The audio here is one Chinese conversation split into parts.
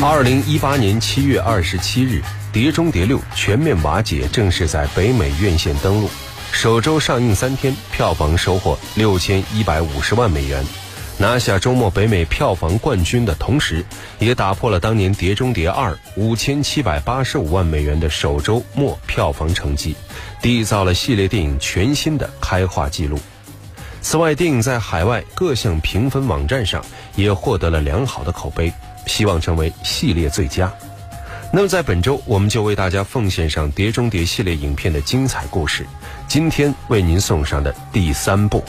二零一八年七月二十七日，《碟中谍六》全面瓦解，正式在北美院线登陆。首周上映三天，票房收获六千一百五十万美元，拿下周末北美票房冠军的同时，也打破了当年《碟中谍二》五千七百八十五万美元的首周末票房成绩，缔造了系列电影全新的开画纪录。此外，电影在海外各项评分网站上也获得了良好的口碑。希望成为系列最佳。那么在本周，我们就为大家奉献上《碟中谍》系列影片的精彩故事。今天为您送上的第三部。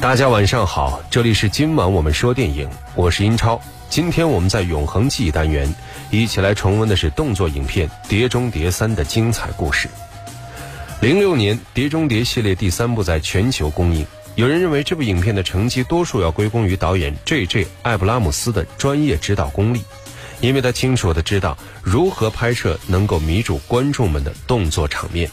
大家晚上好，这里是今晚我们说电影，我是英超。今天我们在永恒记忆单元一起来重温的是动作影片《碟中谍三》的精彩故事。零六年，《碟中谍》系列第三部在全球公映。有人认为这部影片的成绩多数要归功于导演 J.J. 艾布拉姆斯的专业指导功力，因为他清楚的知道如何拍摄能够迷住观众们的动作场面。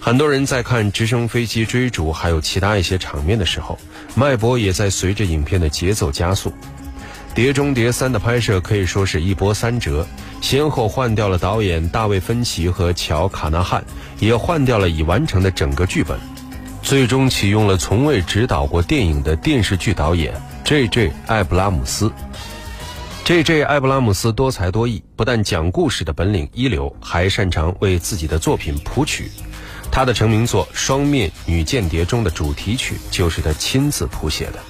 很多人在看直升飞机追逐还有其他一些场面的时候，脉搏也在随着影片的节奏加速。《碟中谍三》的拍摄可以说是一波三折，先后换掉了导演大卫芬奇和乔卡纳汉，也换掉了已完成的整个剧本。最终启用了从未执导过电影的电视剧导演 J.J. 艾布拉姆斯。J.J. 艾布拉姆斯多才多艺，不但讲故事的本领一流，还擅长为自己的作品谱曲。他的成名作《双面女间谍》中的主题曲就是他亲自谱写的。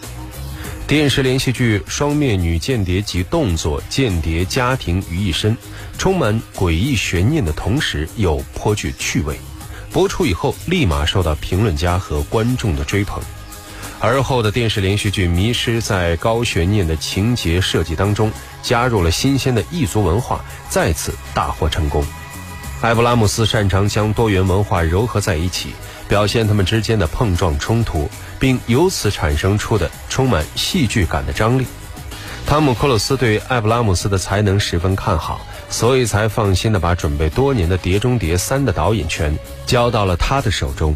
电视连续剧《双面女间谍》集动作、间谍、家庭于一身，充满诡异悬念的同时又颇具趣味。播出以后，立马受到评论家和观众的追捧。而后的电视连续剧迷失在高悬念的情节设计当中，加入了新鲜的异族文化，再次大获成功。埃布拉姆斯擅长将多元文化糅合在一起，表现他们之间的碰撞冲突，并由此产生出的充满戏剧感的张力。汤姆·克鲁斯对艾布拉姆斯的才能十分看好。所以才放心的把准备多年的《碟中谍三》的导演权交到了他的手中。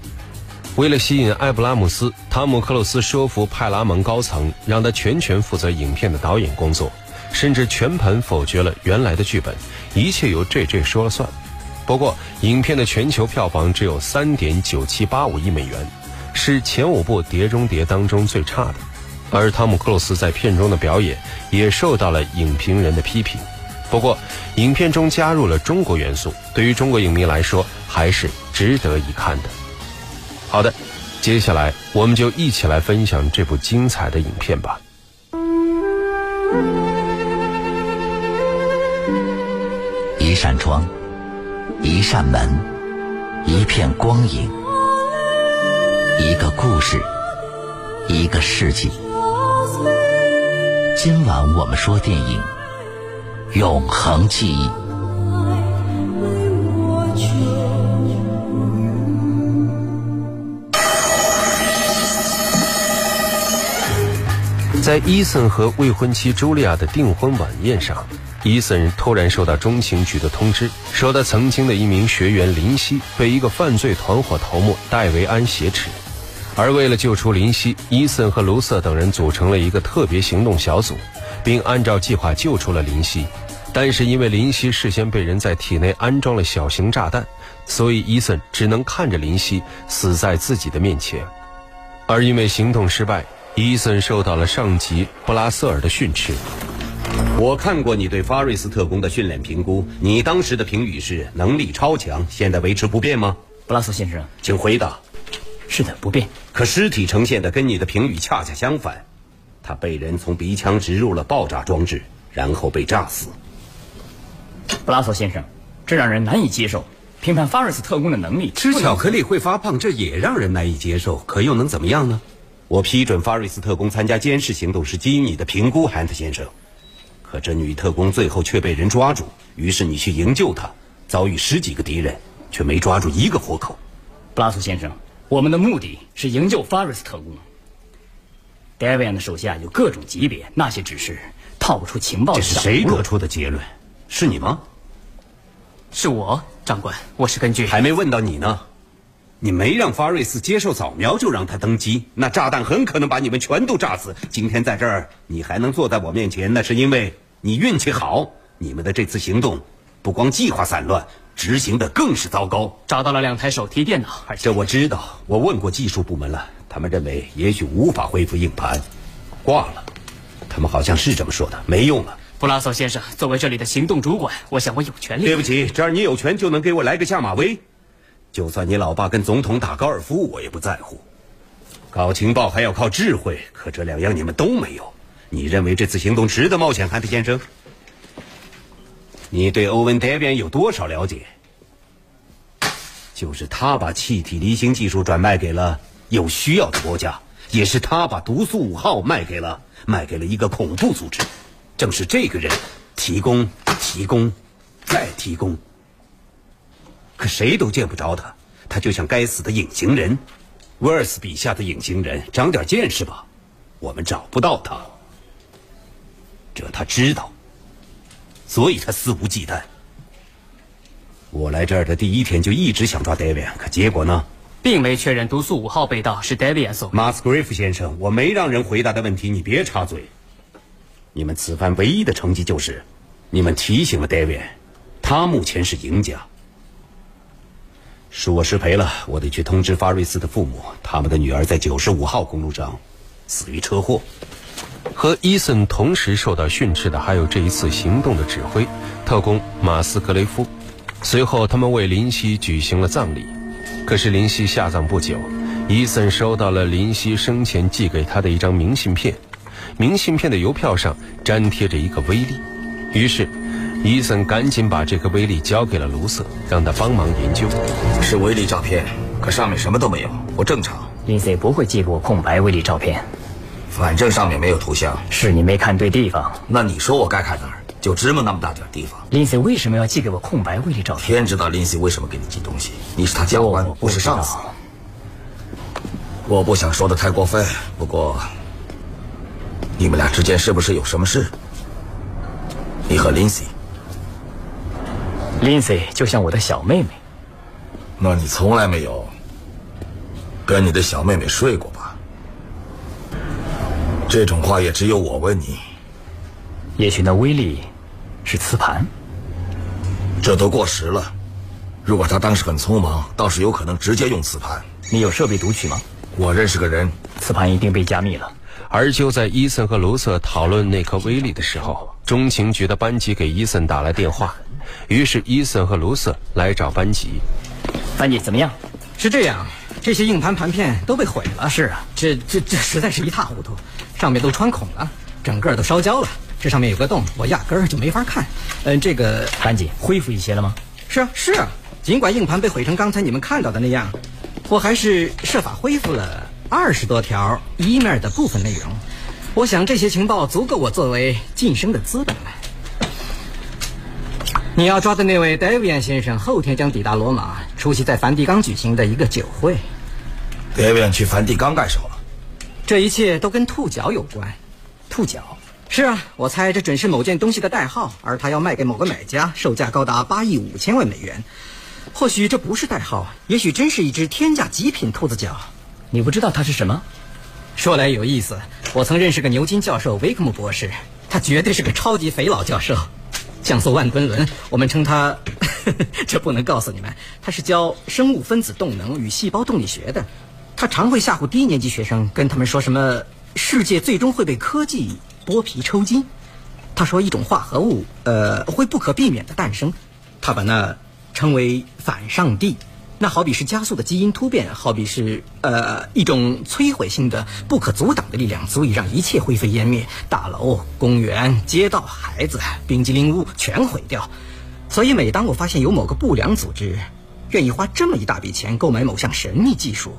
为了吸引艾布拉姆斯，汤姆·克鲁斯说服派拉蒙高层，让他全权负责影片的导演工作，甚至全盘否决了原来的剧本，一切由 J.J. 说了算。不过，影片的全球票房只有三点九七八五亿美元，是前五部《碟中谍》当中最差的。而汤姆·克鲁斯在片中的表演也受到了影评人的批评。不过，影片中加入了中国元素，对于中国影迷来说还是值得一看的。好的，接下来我们就一起来分享这部精彩的影片吧。一扇窗，一扇门，一片光影，一个故事，一个世纪。今晚我们说电影。永恒记忆。在伊森和未婚妻茱莉亚的订婚晚宴上，伊森突然收到中情局的通知，说他曾经的一名学员林夕被一个犯罪团伙头目戴维安挟持，而为了救出林夕，伊森和卢瑟等人组成了一个特别行动小组。并按照计划救出了林夕，但是因为林夕事先被人在体内安装了小型炸弹，所以伊森只能看着林夕死在自己的面前。而因为行动失败，伊森受到了上级布拉瑟尔的训斥。我看过你对法瑞斯特工的训练评估，你当时的评语是能力超强，现在维持不变吗？布拉瑟先生，请回答。是的，不变。可尸体呈现的跟你的评语恰恰相反。他被人从鼻腔植入了爆炸装置，然后被炸死。布拉索先生，这让人难以接受。评判法瑞斯特工的能力，吃巧克力会发胖，这也让人难以接受。可又能怎么样呢？我批准法瑞斯特工参加监视行动是基于你的评估，汉特先生。可这女特工最后却被人抓住，于是你去营救她，遭遇十几个敌人，却没抓住一个活口。布拉索先生，我们的目的是营救法瑞斯特工。戴维安的手下有各种级别，那些只是套不出情报。这是谁得出的结论？是你吗？是我，长官。我是根据还没问到你呢。你没让法瑞斯接受扫描，就让他登机，那炸弹很可能把你们全都炸死。今天在这儿，你还能坐在我面前，那是因为你运气好，你们的这次行动不光计划散乱，执行的更是糟糕。找到了两台手提电脑，而且这我知道，我问过技术部门了，他们认为也许无法恢复硬盘，挂了。他们好像是这么说的，没用了。布拉索先生作为这里的行动主管，我想我有权利。对不起，这儿你有权就能给我来个下马威，就算你老爸跟总统打高尔夫，我也不在乎。搞情报还要靠智慧，可这两样你们都没有。你认为这次行动值得冒险，汉特先生？你对欧文·戴维有多少了解？就是他把气体离心技术转卖给了有需要的国家，也是他把毒素五号卖给了卖给了一个恐怖组织。正是这个人提供、提供、再提供，可谁都见不着他，他就像该死的隐形人。威尔斯笔下的隐形人，长点见识吧！我们找不到他，这他知道，所以他肆无忌惮。我来这儿的第一天就一直想抓 David，可结果呢？并没确认毒素五号被盗是 David 所为。马斯格瑞夫先生，我没让人回答的问题，你别插嘴。你们此番唯一的成绩就是，你们提醒了 David，他目前是赢家。恕我失陪了，我得去通知法瑞斯的父母，他们的女儿在九十五号公路上死于车祸。和伊森同时受到训斥的还有这一次行动的指挥特工马斯格雷夫。随后，他们为林夕举行了葬礼。可是林夕下葬不久，伊森收到了林夕生前寄给他的一张明信片，明信片的邮票上粘贴着一个威力。于是。伊森赶紧把这个威力交给了卢瑟，让他帮忙研究。是威力照片，可上面什么都没有，不正常。林森不会寄给我空白威力照片，反正上面没有图像。是你没看对地方。那你说我该看哪儿？就芝麻那么大点地方。林 y 为什么要寄给我空白威力照片？天知道林 y 为什么给你寄东西。你是他教官，不是上司。我不想说的太过分，不过，你们俩之间是不是有什么事？你和林 y Lindsay 就像我的小妹妹，那你从来没有跟你的小妹妹睡过吧？这种话也只有我问你。也许那威力是磁盘，这都过时了。如果他当时很匆忙，倒是有可能直接用磁盘。你有设备读取吗？我认识个人，磁盘一定被加密了。而就在伊森和卢瑟讨论那颗威力的时候，中情局的班级给伊森打来电话。于是伊森和卢瑟来找班级。班级怎么样？是这样，这些硬盘盘片都被毁了。是啊，这这这实在是一塌糊涂，上面都穿孔了，整个都烧焦了。这上面有个洞，我压根儿就没法看。嗯，这个赶紧恢复一些了吗？是啊，是啊。尽管硬盘被毁成刚才你们看到的那样，我还是设法恢复了二十多条 email 的部分内容。我想这些情报足够我作为晋升的资本了。你要抓的那位戴维安先生后天将抵达罗马，出席在梵蒂冈举行的一个酒会。戴维安去梵蒂冈干什么？这一切都跟兔角有关。兔角？是啊，我猜这准是某件东西的代号，而他要卖给某个买家，售价高达八亿五千万美元。或许这不是代号，也许真是一只天价极品兔子角。你不知道它是什么？说来有意思，我曾认识个牛津教授维克姆博士，他绝对是个超级肥佬教授。降速万吨轮，我们称他，这不能告诉你们。他是教生物分子动能与细胞动力学的，他常会吓唬低年级学生，跟他们说什么世界最终会被科技剥皮抽筋。他说一种化合物，呃，会不可避免的诞生，他把那称为反上帝。那好比是加速的基因突变，好比是呃一种摧毁性的、不可阻挡的力量，足以让一切灰飞烟灭，大楼、公园、街道、孩子、冰激凌屋全毁掉。所以，每当我发现有某个不良组织愿意花这么一大笔钱购买某项神秘技术，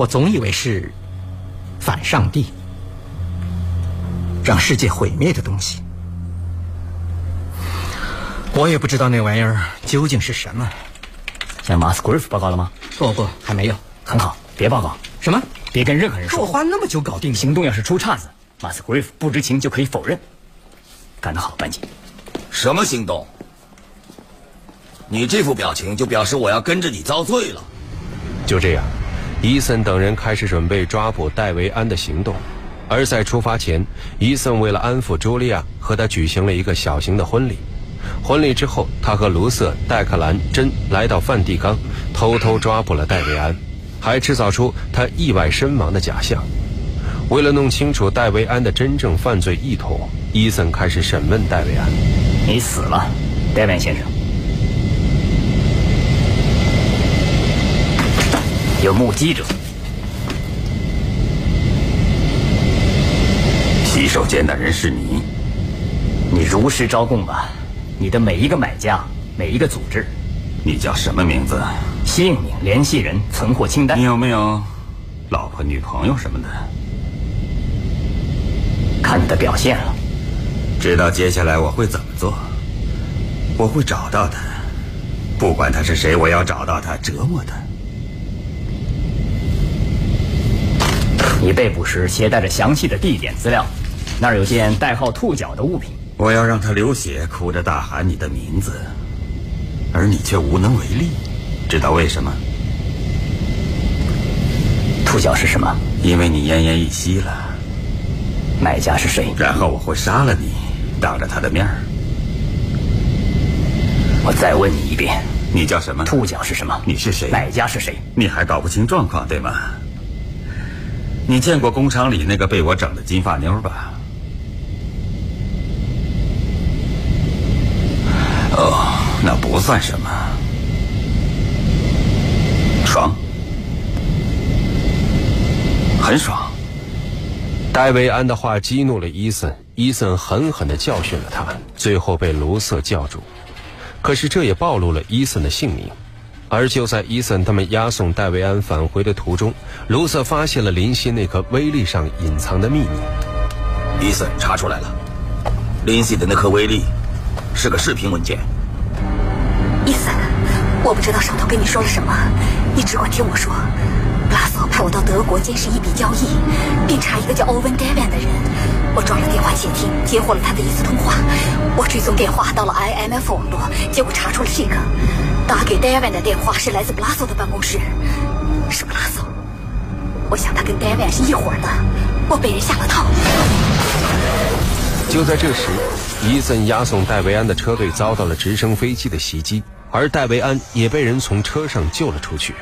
我总以为是反上帝、让世界毁灭的东西。我也不知道那玩意儿究竟是什么。向马斯格瑞夫报告了吗？不不，还没有。很好，别报告。什么？别跟任何人说。我花那么久搞定行动，要是出岔子，马斯格瑞夫不知情就可以否认。干得好，班级。什么行动？你这副表情就表示我要跟着你遭罪了。就这样，伊森等人开始准备抓捕戴维安的行动。而在出发前，伊森为了安抚茱莉亚，和她举行了一个小型的婚礼。婚礼之后，他和卢瑟、戴克兰、珍来到梵蒂冈，偷偷抓捕了戴维安，还制造出他意外身亡的假象。为了弄清楚戴维安的真正犯罪意图，伊森开始审问戴维安：“你死了，戴维安先生。有目击者。洗手间的人是你，你如实招供吧。你的每一个买家，每一个组织。你叫什么名字？姓名、联系人、存货清单。你有没有老婆、女朋友什么的？”看你的表现了，知道接下来我会怎么做？我会找到他，不管他是谁，我要找到他，折磨他。你被捕时携带着详细的地点资料，那儿有件代号“兔脚”的物品。我要让他流血，哭着大喊你的名字，而你却无能为力。知道为什么？兔脚是什么？因为你奄奄一息了。买家是谁？然后我会杀了你，当着他的面儿。我再问你一遍，你叫什么？兔脚是什么？你是谁？买家是谁？你还搞不清状况对吗？你见过工厂里那个被我整的金发妞吧？哦，那不算什么。爽，很爽。戴维安的话激怒了伊森，伊森狠狠的教训了他，最后被卢瑟叫住。可是这也暴露了伊森的姓名。而就在伊森他们押送戴维安返回的途中，卢瑟发现了林西那颗威力上隐藏的秘密。伊森查出来了，林西的那颗威力是个视频文件。伊森，我不知道上头跟你说了什么，你只管听我说。拉索派我到德国监视一笔交易，并查一个叫欧文·戴维安的人。我装了电话窃听，截获了他的一次通话。我追踪电话到了 IMF 网络，结果查出了这个打给戴维安的电话是来自布拉索的办公室。是布拉索，我想他跟戴维安是一伙的。我被人下了套。就在这时，伊森押送戴维安的车队遭到了直升飞机的袭击，而戴维安也被人从车上救了出去。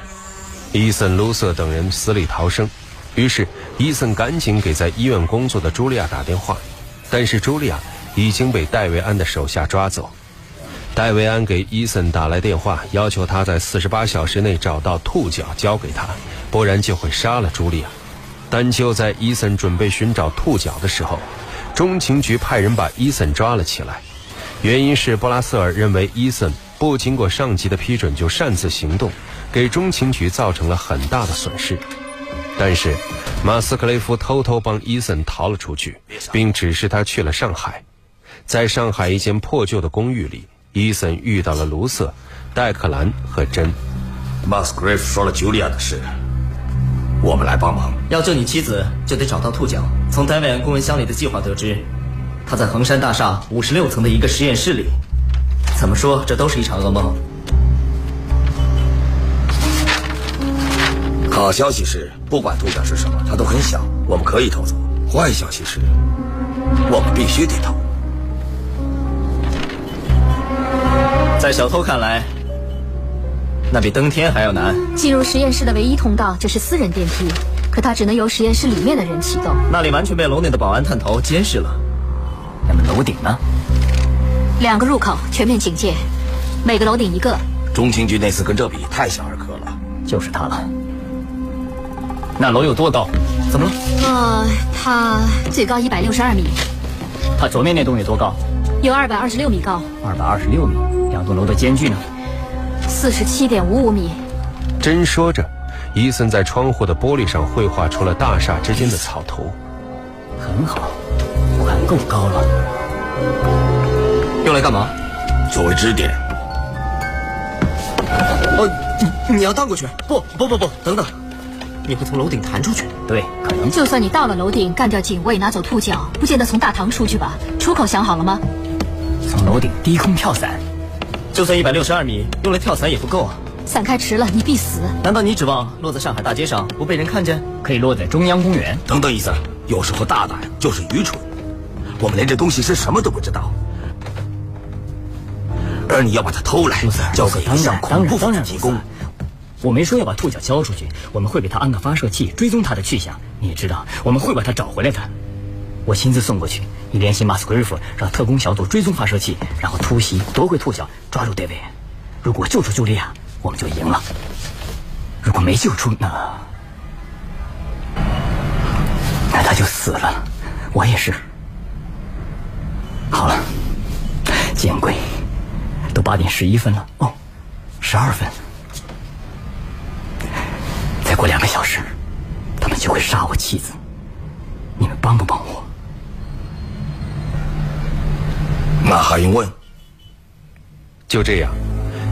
伊森、卢瑟等人死里逃生，于是伊森赶紧给在医院工作的茱莉亚打电话，但是茱莉亚已经被戴维安的手下抓走。戴维安给伊森打来电话，要求他在四十八小时内找到兔脚交给他，不然就会杀了茱莉亚。但就在伊森准备寻找兔脚的时候，中情局派人把伊森抓了起来，原因是布拉瑟尔认为伊森不经过上级的批准就擅自行动。给中情局造成了很大的损失，但是马斯克雷夫偷偷帮伊森逃了出去，并指示他去了上海。在上海一间破旧的公寓里，伊森遇到了卢瑟、戴克兰和珍。马斯克雷夫说了茱莉亚的事，我们来帮忙。要救你妻子，就得找到兔脚。从戴维安公文箱里的计划得知，他在衡山大厦五十六层的一个实验室里。怎么说，这都是一场噩梦。好消息是，不管兔脚是什么，它都很小，我们可以偷走。坏消息是，我们必须得偷。在小偷看来，那比登天还要难。进入实验室的唯一通道，就是私人电梯，可它只能由实验室里面的人启动。那里完全被楼内的保安探头监视了。那么楼顶呢？两个入口全面警戒，每个楼顶一个。中情局那次跟这比，太小儿科了。就是他了。那楼有多高？怎么了？呃，它最高一百六十二米。它左面那栋有多高？有二百二十六米高。二百二十六米，两栋楼的间距呢？四十七点五五米。真说着，伊森在窗户的玻璃上绘画出了大厦之间的草图。很好，我看够高了。用来干嘛？作为支点。哦，你你要荡过去？不不不不，等等。你会从楼顶弹出去？对，可能。就算你到了楼顶，干掉警卫，拿走兔脚，不见得从大堂出去吧？出口想好了吗？从楼顶低空跳伞，就算一百六十二米，用来跳伞也不够啊！伞开迟了，你必死。难道你指望落在上海大街上不被人看见？可以落在中央公园。等等，意思，有时候大胆就是愚蠢。我们连这东西是什么都不知道，而你要把它偷来，交给向恐怖分子提供。我没说要把兔脚交出去，我们会给他安个发射器，追踪他的去向。你也知道，我们会把他找回来的。我亲自送过去，你联系马斯奎夫，让特工小组追踪发射器，然后突袭夺回兔脚，抓住戴维。如果救出茱莉亚，我们就赢了；如果没救出，那那他就死了。我也是。好了，见鬼，都八点十一分了。哦，十二分。再过两个小时，他们就会杀我妻子。你们帮不帮我？那还用问？就这样，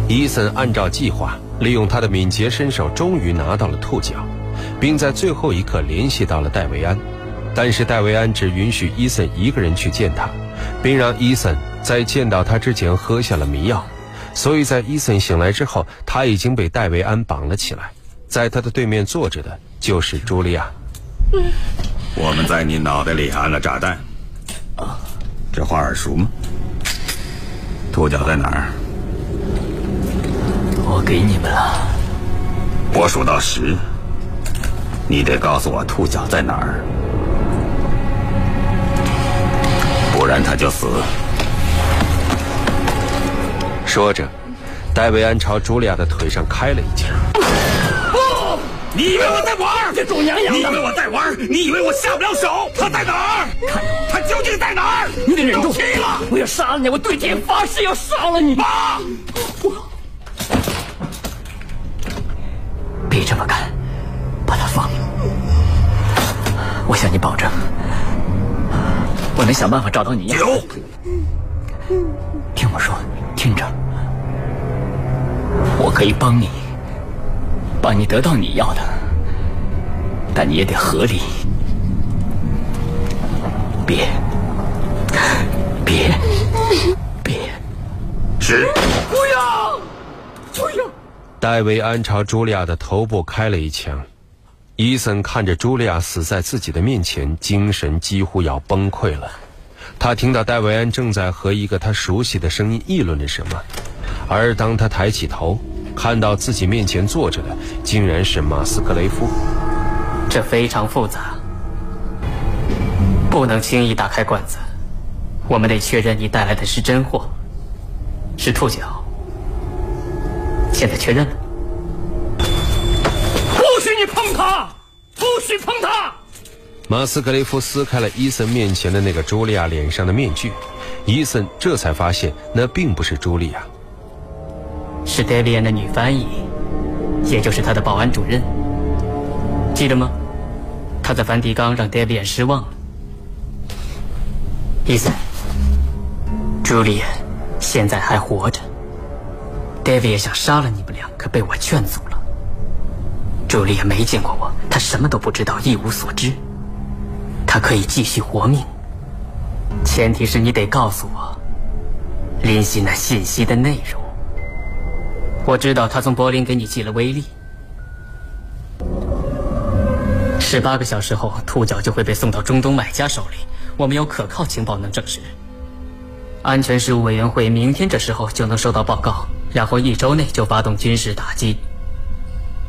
伊森按照计划，利用他的敏捷身手，终于拿到了兔脚，并在最后一刻联系到了戴维安。但是戴维安只允许伊森一个人去见他，并让伊森在见到他之前喝下了迷药。所以在伊森醒来之后，他已经被戴维安绑了起来。在他的对面坐着的就是茱莉亚。我们在你脑袋里安了炸弹。啊，这话耳熟吗？兔脚在哪儿？我给你们了。我数到十，你得告诉我兔脚在哪儿，不然他就死。说着，戴维安朝茱莉亚的腿上开了一枪。不你以为我在玩？这种娘你以为我在玩？你以为我下不了手？他在哪儿？看，他究竟在哪儿？你得忍住！气了！我要杀了你！我对天发誓要杀了你！妈！别这么干，把他放了！我向你保证，我能想办法找到你。九，听我说，听着，我可以帮你。帮你得到你要的，但你也得合理。别，别，别！是。不要，不要！戴维安朝茱莉亚的头部开了一枪。伊森看着茱莉亚死在自己的面前，精神几乎要崩溃了。他听到戴维安正在和一个他熟悉的声音议论着什么，而当他抬起头。看到自己面前坐着的，竟然是马斯克雷夫。这非常复杂，不能轻易打开罐子。我们得确认你带来的是真货，是兔角。现在确认了。不许你碰他！不许碰他！马斯克雷夫撕开了伊森面前的那个茱莉亚脸上的面具，伊森这才发现那并不是茱莉亚。是戴维安的女翻译，也就是他的保安主任。记得吗？他在梵蒂冈让戴维安失望了。伊森，朱莉安现在还活着。戴维安想杀了你们俩，可被我劝阻了。朱莉安没见过我，她什么都不知道，一无所知。她可以继续活命，前提是你得告诉我林西那信息的内容。我知道他从柏林给你寄了威力。十八个小时后，兔脚就会被送到中东买家手里。我们有可靠情报能证实。安全事务委员会明天这时候就能收到报告，然后一周内就发动军事打击。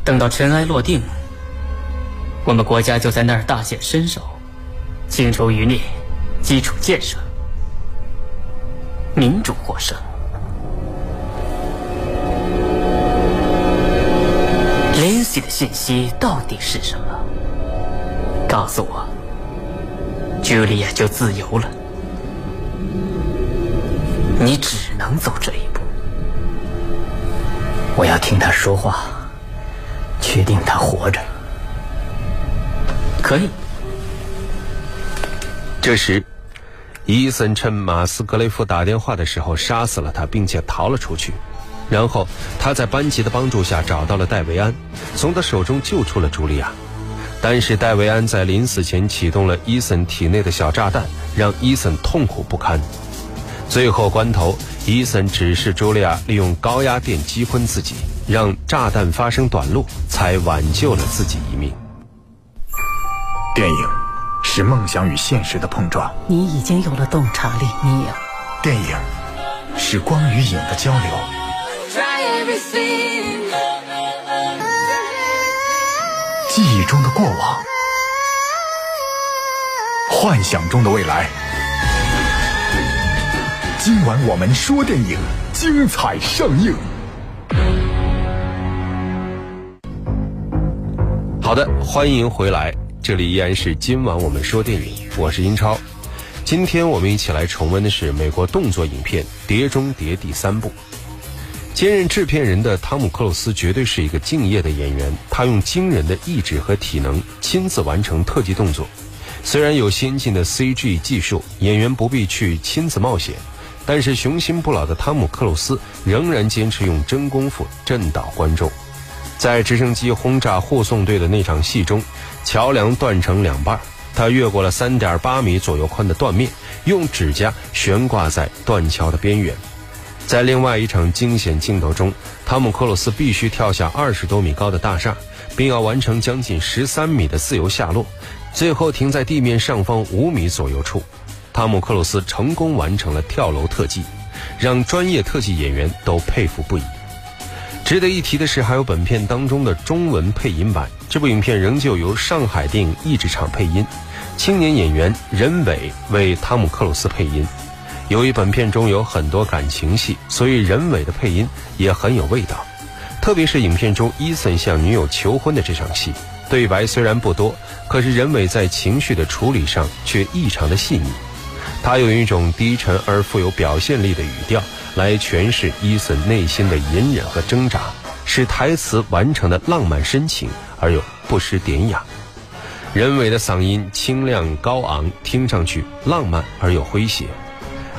等到尘埃落定，我们国家就在那儿大显身手，清除余孽，基础建设，民主获胜。的信息到底是什么？告诉我，Julia 就自由了。你只能走这一步。我要听他说话，确定他活着。可以。这时，伊森趁马斯格雷夫打电话的时候杀死了他，并且逃了出去。然后他在班吉的帮助下找到了戴维安，从他手中救出了茱莉亚。但是戴维安在临死前启动了伊森体内的小炸弹，让伊森痛苦不堪。最后关头，伊森指示茱莉亚利用高压电击昏自己，让炸弹发生短路，才挽救了自己一命。电影《是梦想与现实的碰撞。你已经有了洞察力，你有。电影是光与影的交流。记忆中的过往，幻想中的未来。今晚我们说电影，精彩上映。好的，欢迎回来，这里依然是今晚我们说电影，我是英超。今天我们一起来重温的是美国动作影片《碟中谍》第三部。兼任制片人的汤姆·克鲁斯绝对是一个敬业的演员，他用惊人的意志和体能亲自完成特技动作。虽然有先进的 CG 技术，演员不必去亲自冒险，但是雄心不老的汤姆·克鲁斯仍然坚持用真功夫震倒观众。在直升机轰炸护送队的那场戏中，桥梁断成两半，他越过了三点八米左右宽的断面，用指甲悬挂在断桥的边缘。在另外一场惊险镜头中，汤姆·克鲁斯必须跳下二十多米高的大厦，并要完成将近十三米的自由下落，最后停在地面上方五米左右处。汤姆·克鲁斯成功完成了跳楼特技，让专业特技演员都佩服不已。值得一提的是，还有本片当中的中文配音版。这部影片仍旧由上海电影译制厂配音，青年演员任伟为汤姆·克鲁斯配音。由于本片中有很多感情戏，所以任伟的配音也很有味道。特别是影片中伊森向女友求婚的这场戏，对白虽然不多，可是任伟在情绪的处理上却异常的细腻。他用一种低沉而富有表现力的语调来诠释伊森内心的隐忍和挣扎，使台词完成的浪漫深情而又不失典雅。任伟的嗓音清亮高昂，听上去浪漫而又诙谐。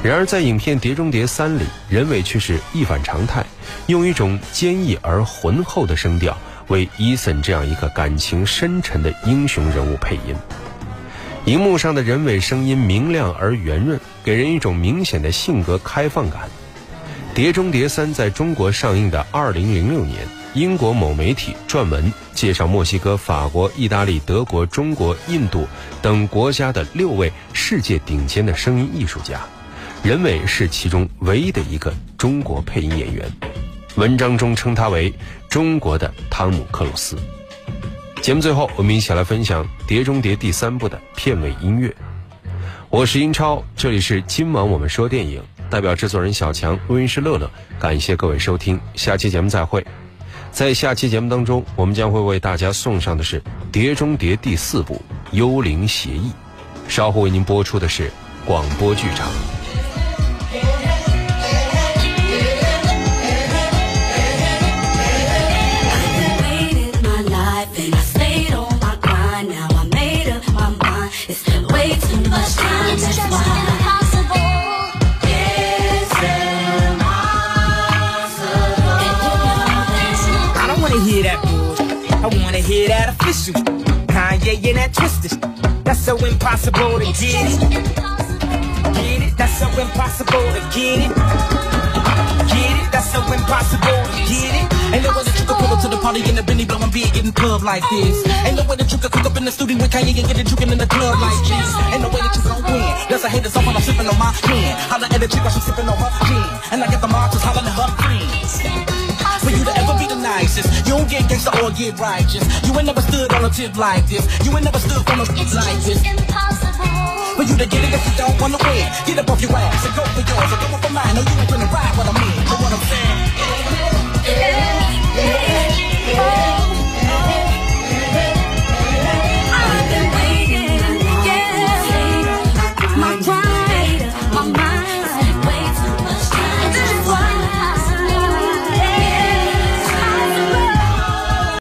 然而，在影片《碟中谍三》里，任伟却是一反常态，用一种坚毅而浑厚的声调为伊森这样一个感情深沉的英雄人物配音。荧幕上的任伟声音明亮而圆润，给人一种明显的性格开放感。《碟中谍三》在中国上映的2006年，英国某媒体撰文介绍墨西哥、法国、意大利、德国、中国、印度等国家的六位世界顶尖的声音艺术家。任伟是其中唯一的一个中国配音演员，文章中称他为中国的汤姆·克鲁斯。节目最后，我们一起来分享《碟中谍》第三部的片尾音乐。我是英超，这里是今晚我们说电影，代表制作人小强、录音师乐乐，感谢各位收听，下期节目再会。在下期节目当中，我们将会为大家送上的是《碟中谍》第四部《幽灵协议》，稍后为您播出的是广播剧场。Official. Kanye and that twisted. That's so impossible to get it. Get it? That's so impossible to get it. Get it? That's so impossible to get it. Ain't no way that you can pull up to the party in the Benny blowing beer, getting club like this. Ain't no way that you can cook up in the studio with Kanye and get it juking in the club like this. Ain't no way that you gon' win. There's a haters off when I'm sipping on my pen. Holla at the chick while she sipping on her gin. And I get the marchers hollering at her friends gracious. You don't get gangsta or get righteous. You ain't never stood on a tip like this. You ain't never stood on a tip like this. Impossible. But you to get it if you don't wanna win. Get up off your ass and go for yours. Or go for mine. No, you ain't gonna ride what I'm in. Know what I'm saying? Yeah, yeah, yeah,